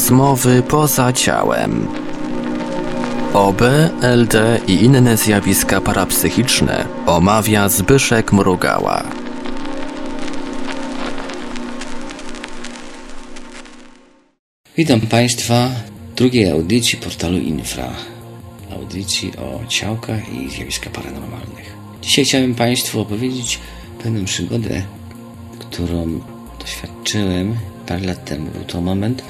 Rozmowy poza ciałem. OB, LD i inne zjawiska parapsychiczne omawia Zbyszek Mrugała. Witam Państwa w drugiej audycji portalu Infra. Audycji o ciałkach i zjawiskach paranormalnych. Dzisiaj chciałbym Państwu opowiedzieć pewną przygodę, którą doświadczyłem parę lat temu. Był to moment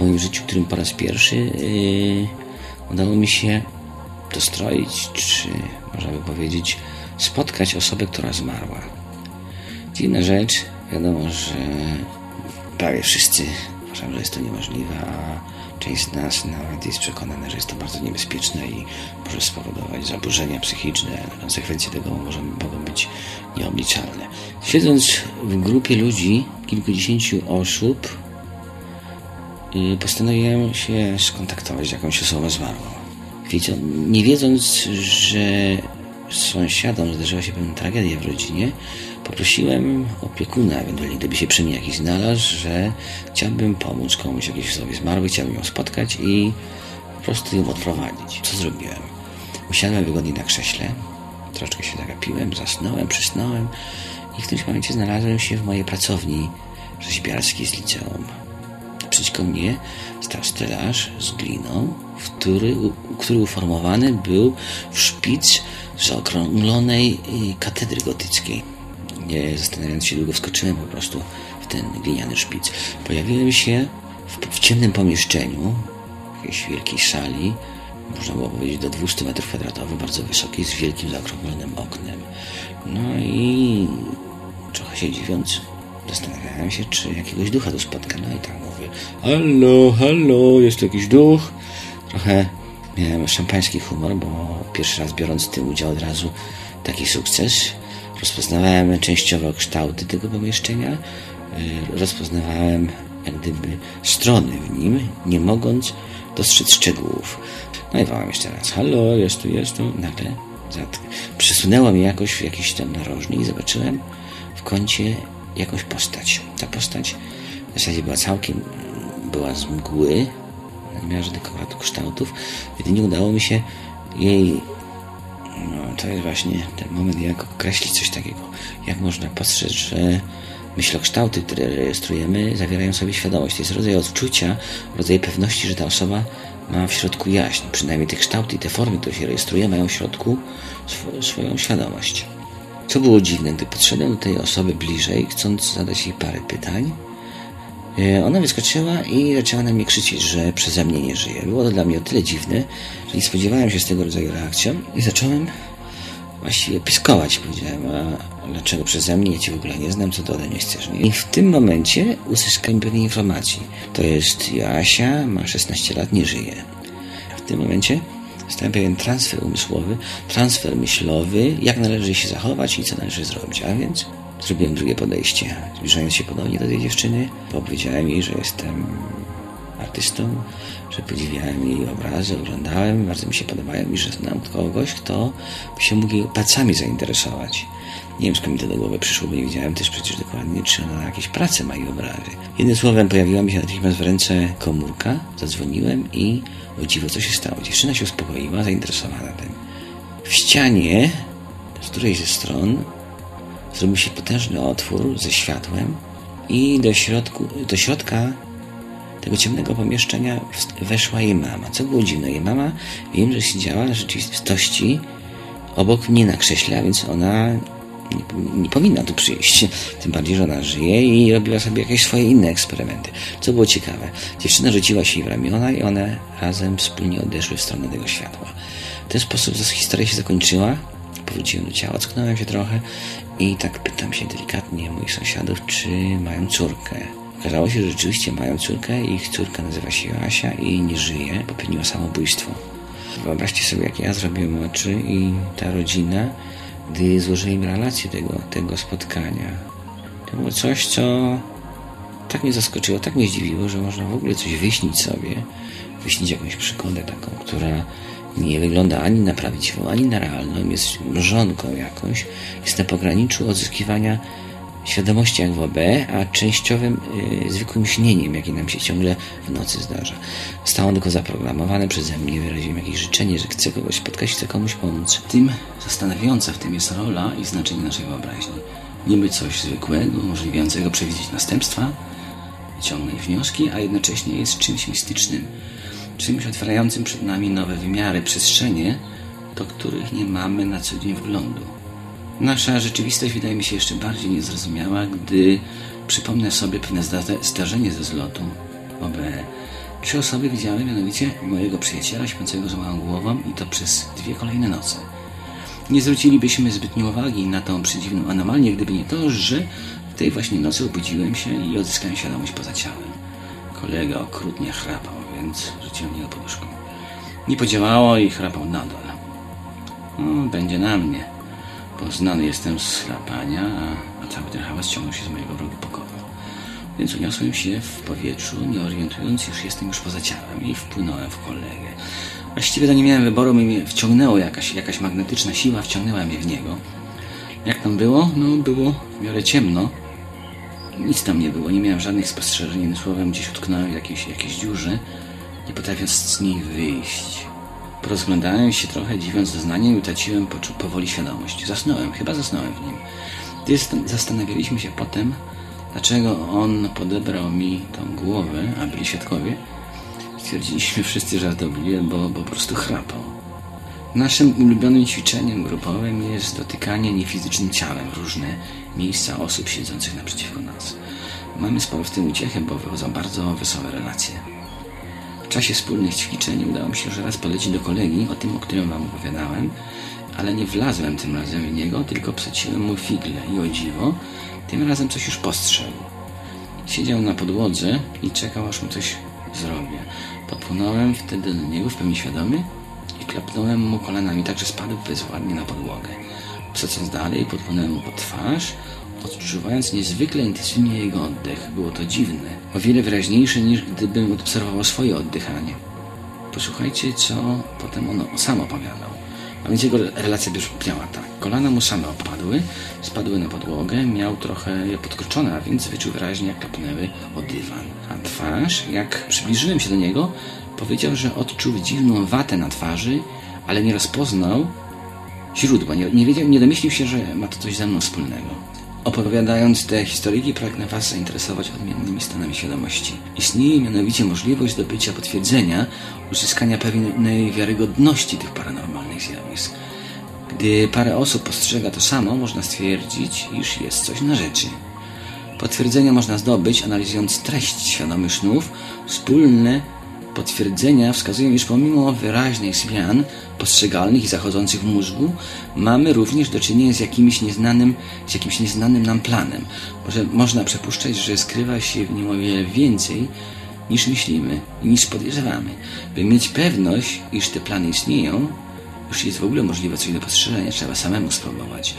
w moim życiu, którym po raz pierwszy yy, udało mi się dostroić, czy można by powiedzieć, spotkać osobę, która zmarła. Dziwna rzecz, wiadomo, że prawie wszyscy uważają, że jest to niemożliwe, a część z nas nawet jest przekonana, że jest to bardzo niebezpieczne i może spowodować zaburzenia psychiczne. Konsekwencje tego może, mogą być nieobliczalne. Siedząc w grupie ludzi, kilkudziesięciu osób, postanowiłem się skontaktować z jakąś osobą zmarłą. Nie wiedząc, że sąsiadom zdarzyła się pewna tragedia w rodzinie, poprosiłem opiekuna, ewentualnie gdyby się przy mnie jakiś znalazł, że chciałbym pomóc komuś, jakiejś osobie zmarłej, chciałbym ją spotkać i po prostu ją odprowadzić. Co zrobiłem? Usiadłem wygodnie na krześle, troszeczkę się zagapiłem, zasnąłem, przysnąłem i w tym momencie znalazłem się w mojej pracowni rzeźbiarskiej z liceum. Przeciwko mnie stał stelaż z gliną, który, który uformowany był w szpic zaokrąglonej y, katedry gotyckiej. Nie zastanawiając się długo, wskoczyłem po prostu w ten gliniany szpic. Pojawiłem się w, w ciemnym pomieszczeniu, w jakiejś wielkiej sali, można było powiedzieć do 200 metrów kwadratowych, bardzo wysokiej, z wielkim zaokrąglonym oknem. No i trochę się dziwiąc, zastanawiałem się, czy jakiegoś ducha tu spotka. No i tak mówię, halo, halo, jest jakiś duch? Trochę miałem szampański humor, bo pierwszy raz biorąc w tym udział od razu taki sukces. Rozpoznawałem częściowo kształty tego pomieszczenia, y, rozpoznawałem jak gdyby strony w nim, nie mogąc dostrzec szczegółów. No i wołam jeszcze raz, halo, jest tu, jest tu. Nagle przesunęło mnie jakoś w jakiś tam narożnik i zobaczyłem w kącie jakąś postać. Ta postać w zasadzie była całkiem, była z mgły, nie miała żadnych akurat kształtów. Jedynie udało mi się jej no, to jest właśnie ten moment, jak określić coś takiego. Jak można postrzec, że myślokształty, które rejestrujemy, zawierają sobie świadomość. To jest rodzaj odczucia, rodzaj pewności, że ta osoba ma w środku jaźń. Przynajmniej te kształty i te formy, które się rejestruje, mają w środku sw swoją świadomość. Co było dziwne, gdy podszedłem do tej osoby bliżej, chcąc zadać jej parę pytań, e, ona wyskoczyła i zaczęła na mnie krzyczeć, że przeze mnie nie żyje. Było to dla mnie o tyle dziwne, że nie spodziewałem się z tego rodzaju reakcją i zacząłem właściwie pyskować. Powiedziałem, a dlaczego przeze mnie? Ja cię w ogóle nie znam, co to ode mnie chcesz. I w tym momencie uzyskałem pewnej informacji. To jest Joasia, ma 16 lat, nie żyje. W tym momencie Stałem pewien transfer umysłowy, transfer myślowy, jak należy się zachować i co należy zrobić. A więc zrobiłem drugie podejście. Zbliżając się ponownie do tej dziewczyny, powiedziałem jej, że jestem artystą, że podziwiałem jej obrazy, oglądałem, bardzo mi się podobają i że znam kogoś, kto by się mógł jej pracami zainteresować. Nie wiem, skąd mi to do głowy przyszło, bo nie wiedziałem też przecież dokładnie, czy ona jakieś prace ma i obrazy. Jednym słowem, pojawiła mi się natychmiast w ręce komórka, zadzwoniłem i o dziwo, co się stało. Dziewczyna się uspokoiła, zainteresowana tym. W ścianie, z której ze stron, zrobił się potężny otwór ze światłem i do, środku, do środka tego ciemnego pomieszczenia weszła jej mama. Co było dziwne, jej mama, wiem, że siedziała w rzeczywistości obok mnie na krześle, a więc ona nie, nie, powinna tu przyjść. Tym bardziej, że ona żyje i robiła sobie jakieś swoje inne eksperymenty. Co było ciekawe, dziewczyna rzuciła się jej w ramiona i one razem wspólnie odeszły w stronę tego światła. W ten sposób historia się zakończyła. Powróciłem do ciała, cknąłem się trochę i tak pytam się delikatnie moich sąsiadów, czy mają córkę. Okazało się, że rzeczywiście mają córkę. Ich córka nazywa się Joasia i nie żyje, popełniła samobójstwo. Wyobraźcie sobie, jak ja zrobiłem oczy i ta rodzina gdy złożyłem relację tego, tego spotkania. To było coś, co tak mnie zaskoczyło, tak mnie zdziwiło, że można w ogóle coś wyśnić sobie, wyśnić jakąś przygodę taką, która nie wygląda ani na prawdziwą, ani na realną, jest mrzonką jakąś, jest na pograniczu odzyskiwania świadomości jak w OB, a częściowym yy, zwykłym śnieniem, jakie nam się ciągle w nocy zdarza. Zostało tylko zaprogramowane przeze mnie, wyraziłem jakieś życzenie, że chcę kogoś spotkać, chcę komuś pomóc. Tym zastanawiająca w tym jest rola i znaczenie naszej wyobraźni. Niby coś zwykłego, umożliwiającego przewidzieć następstwa, wyciągnąć wnioski, a jednocześnie jest czymś mistycznym, czymś otwierającym przed nami nowe wymiary, przestrzenie, do których nie mamy na co dzień wglądu. Nasza rzeczywistość wydaje mi się jeszcze bardziej niezrozumiała, gdy przypomnę sobie pewne zdarzenie ze zlotu OB. Trzy osoby widziały mianowicie mojego przyjaciela śpiącego z małą głową i to przez dwie kolejne noce. Nie zwrócilibyśmy zbytnio uwagi na tą przedziwną anomalię, gdyby nie to, że w tej właśnie nocy obudziłem się i odzyskałem świadomość poza ciałem. Kolega okrutnie chrapał, więc rzuciłem niego poduszką. Nie podziałało i chrapał nadal. No, będzie na mnie bo znany jestem z chlapania, a, a cały ten hałas ciągnął się z mojego rogu pokoju. Więc uniosłem się w powietrzu, nie orientując, już jestem już poza ciałem i wpłynąłem w kolegę. Właściwie to nie miałem wyboru, mnie wciągnęło jakaś, jakaś magnetyczna siła, wciągnęła mnie w niego. Jak tam było? No, było w miarę ciemno. Nic tam nie było, nie miałem żadnych spostrzeżeń, słowem gdzieś utknąłem w jakiejś, jakiejś dziurze, nie potrafiąc z niej wyjść. Porozglądałem się trochę, dziwiąc doznaniem utraciłem powoli świadomość. Zasnąłem, chyba zasnąłem w nim. Zastanawialiśmy się potem, dlaczego on podebrał mi tą głowę, a byli świadkowie, stwierdziliśmy wszyscy żartobliwie, bo, bo po prostu chrapał. Naszym ulubionym ćwiczeniem grupowym jest dotykanie niefizycznym ciałem w różne miejsca osób siedzących naprzeciwko nas. Mamy sporo w tym uciechy, bo wychodzą bardzo wesołe relacje. Czasie wspólnych ćwiczeń udało mi się że raz polecić do kolegi o tym, o którym wam opowiadałem, ale nie wlazłem tym razem w niego, tylko psaciłem mu figle i o dziwo, tym razem coś już postrzegł. Siedział na podłodze i czekał, aż mu coś zrobię. Podpłynąłem wtedy do niego w pełni świadomy i klepnąłem mu kolanami tak, że spadł bezładnie na podłogę. Psacąc dalej, podpłynąłem mu twarz, odczuwając niezwykle intensywnie jego oddech. Było to dziwne, o wiele wyraźniejsze niż gdybym obserwował swoje oddychanie. Posłuchajcie, co potem ono sam opowiadał. A więc jego relacja brzmiała tak. Kolana mu same opadły, spadły na podłogę, miał trochę je podkroczone, a więc wyczuł wyraźnie, jak kapnęły o dywan. A twarz, jak przybliżyłem się do niego, powiedział, że odczuł dziwną watę na twarzy, ale nie rozpoznał źródła. Nie, nie, wiedział, nie domyślił się, że ma to coś ze mną wspólnego. Opowiadając te historyjki, pragnę Was zainteresować odmiennymi stanami świadomości. Istnieje mianowicie możliwość zdobycia potwierdzenia, uzyskania pewnej wiarygodności tych paranormalnych zjawisk. Gdy parę osób postrzega to samo, można stwierdzić, iż jest coś na rzeczy. Potwierdzenia można zdobyć, analizując treść świadomych snów, wspólne Potwierdzenia wskazują, iż pomimo wyraźnych zmian postrzegalnych i zachodzących w mózgu, mamy również do czynienia z jakimś nieznanym, z jakimś nieznanym nam planem. Może można przypuszczać, że skrywa się w nim o wiele więcej niż myślimy i niż podejrzewamy. By mieć pewność, iż te plany istnieją, już jest w ogóle możliwe coś do postrzeżenia, trzeba samemu spróbować.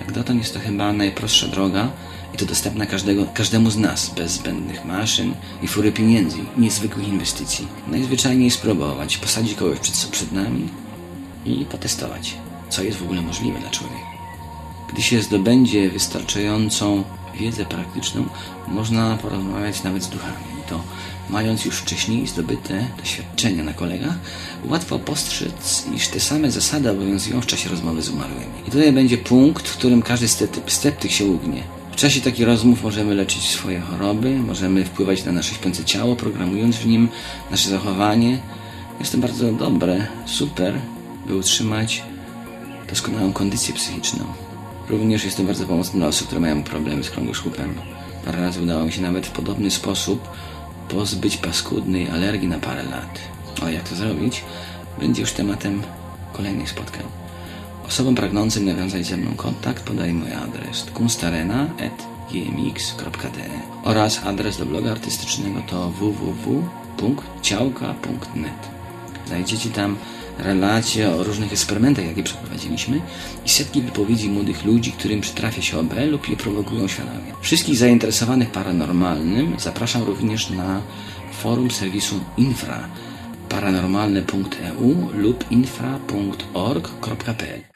Jak dotąd jest to chyba najprostsza droga, i to dostępna każdego, każdemu z nas, bez zbędnych maszyn i fury pieniędzy, niezwykłych inwestycji. Najzwyczajniej spróbować, posadzić kogoś przed, przed nami i potestować, co jest w ogóle możliwe dla człowieka. Gdy się zdobędzie wystarczającą wiedzę praktyczną, można porozmawiać nawet z duchami. I to mając już wcześniej zdobyte doświadczenia na kolegach, łatwo postrzec, iż te same zasady obowiązują w czasie rozmowy z umarłymi. I tutaj będzie punkt, w którym każdy sceptyk się ugnie. W czasie takich rozmów możemy leczyć swoje choroby, możemy wpływać na nasze śpiące ciało, programując w nim nasze zachowanie. Jest to bardzo dobre, super, by utrzymać doskonałą kondycję psychiczną. Również jest to bardzo pomocne dla osób, które mają problemy z krągosłupem. Parę razy udało mi się nawet w podobny sposób pozbyć paskudnej alergii na parę lat. O jak to zrobić? Będzie już tematem kolejnych spotkań. Osobom pragnącym nawiązać ze mną kontakt podaj mój adres. kunstarena.gmx.de oraz adres do bloga artystycznego to www.ciałka.net Znajdziecie tam relacje o różnych eksperymentach, jakie przeprowadziliśmy i setki wypowiedzi młodych ludzi, którym przytrafia się OB lub je prowokują świadomie. Wszystkich zainteresowanych paranormalnym zapraszam również na forum serwisu Infra paranormalne.eu lub infra.org.pl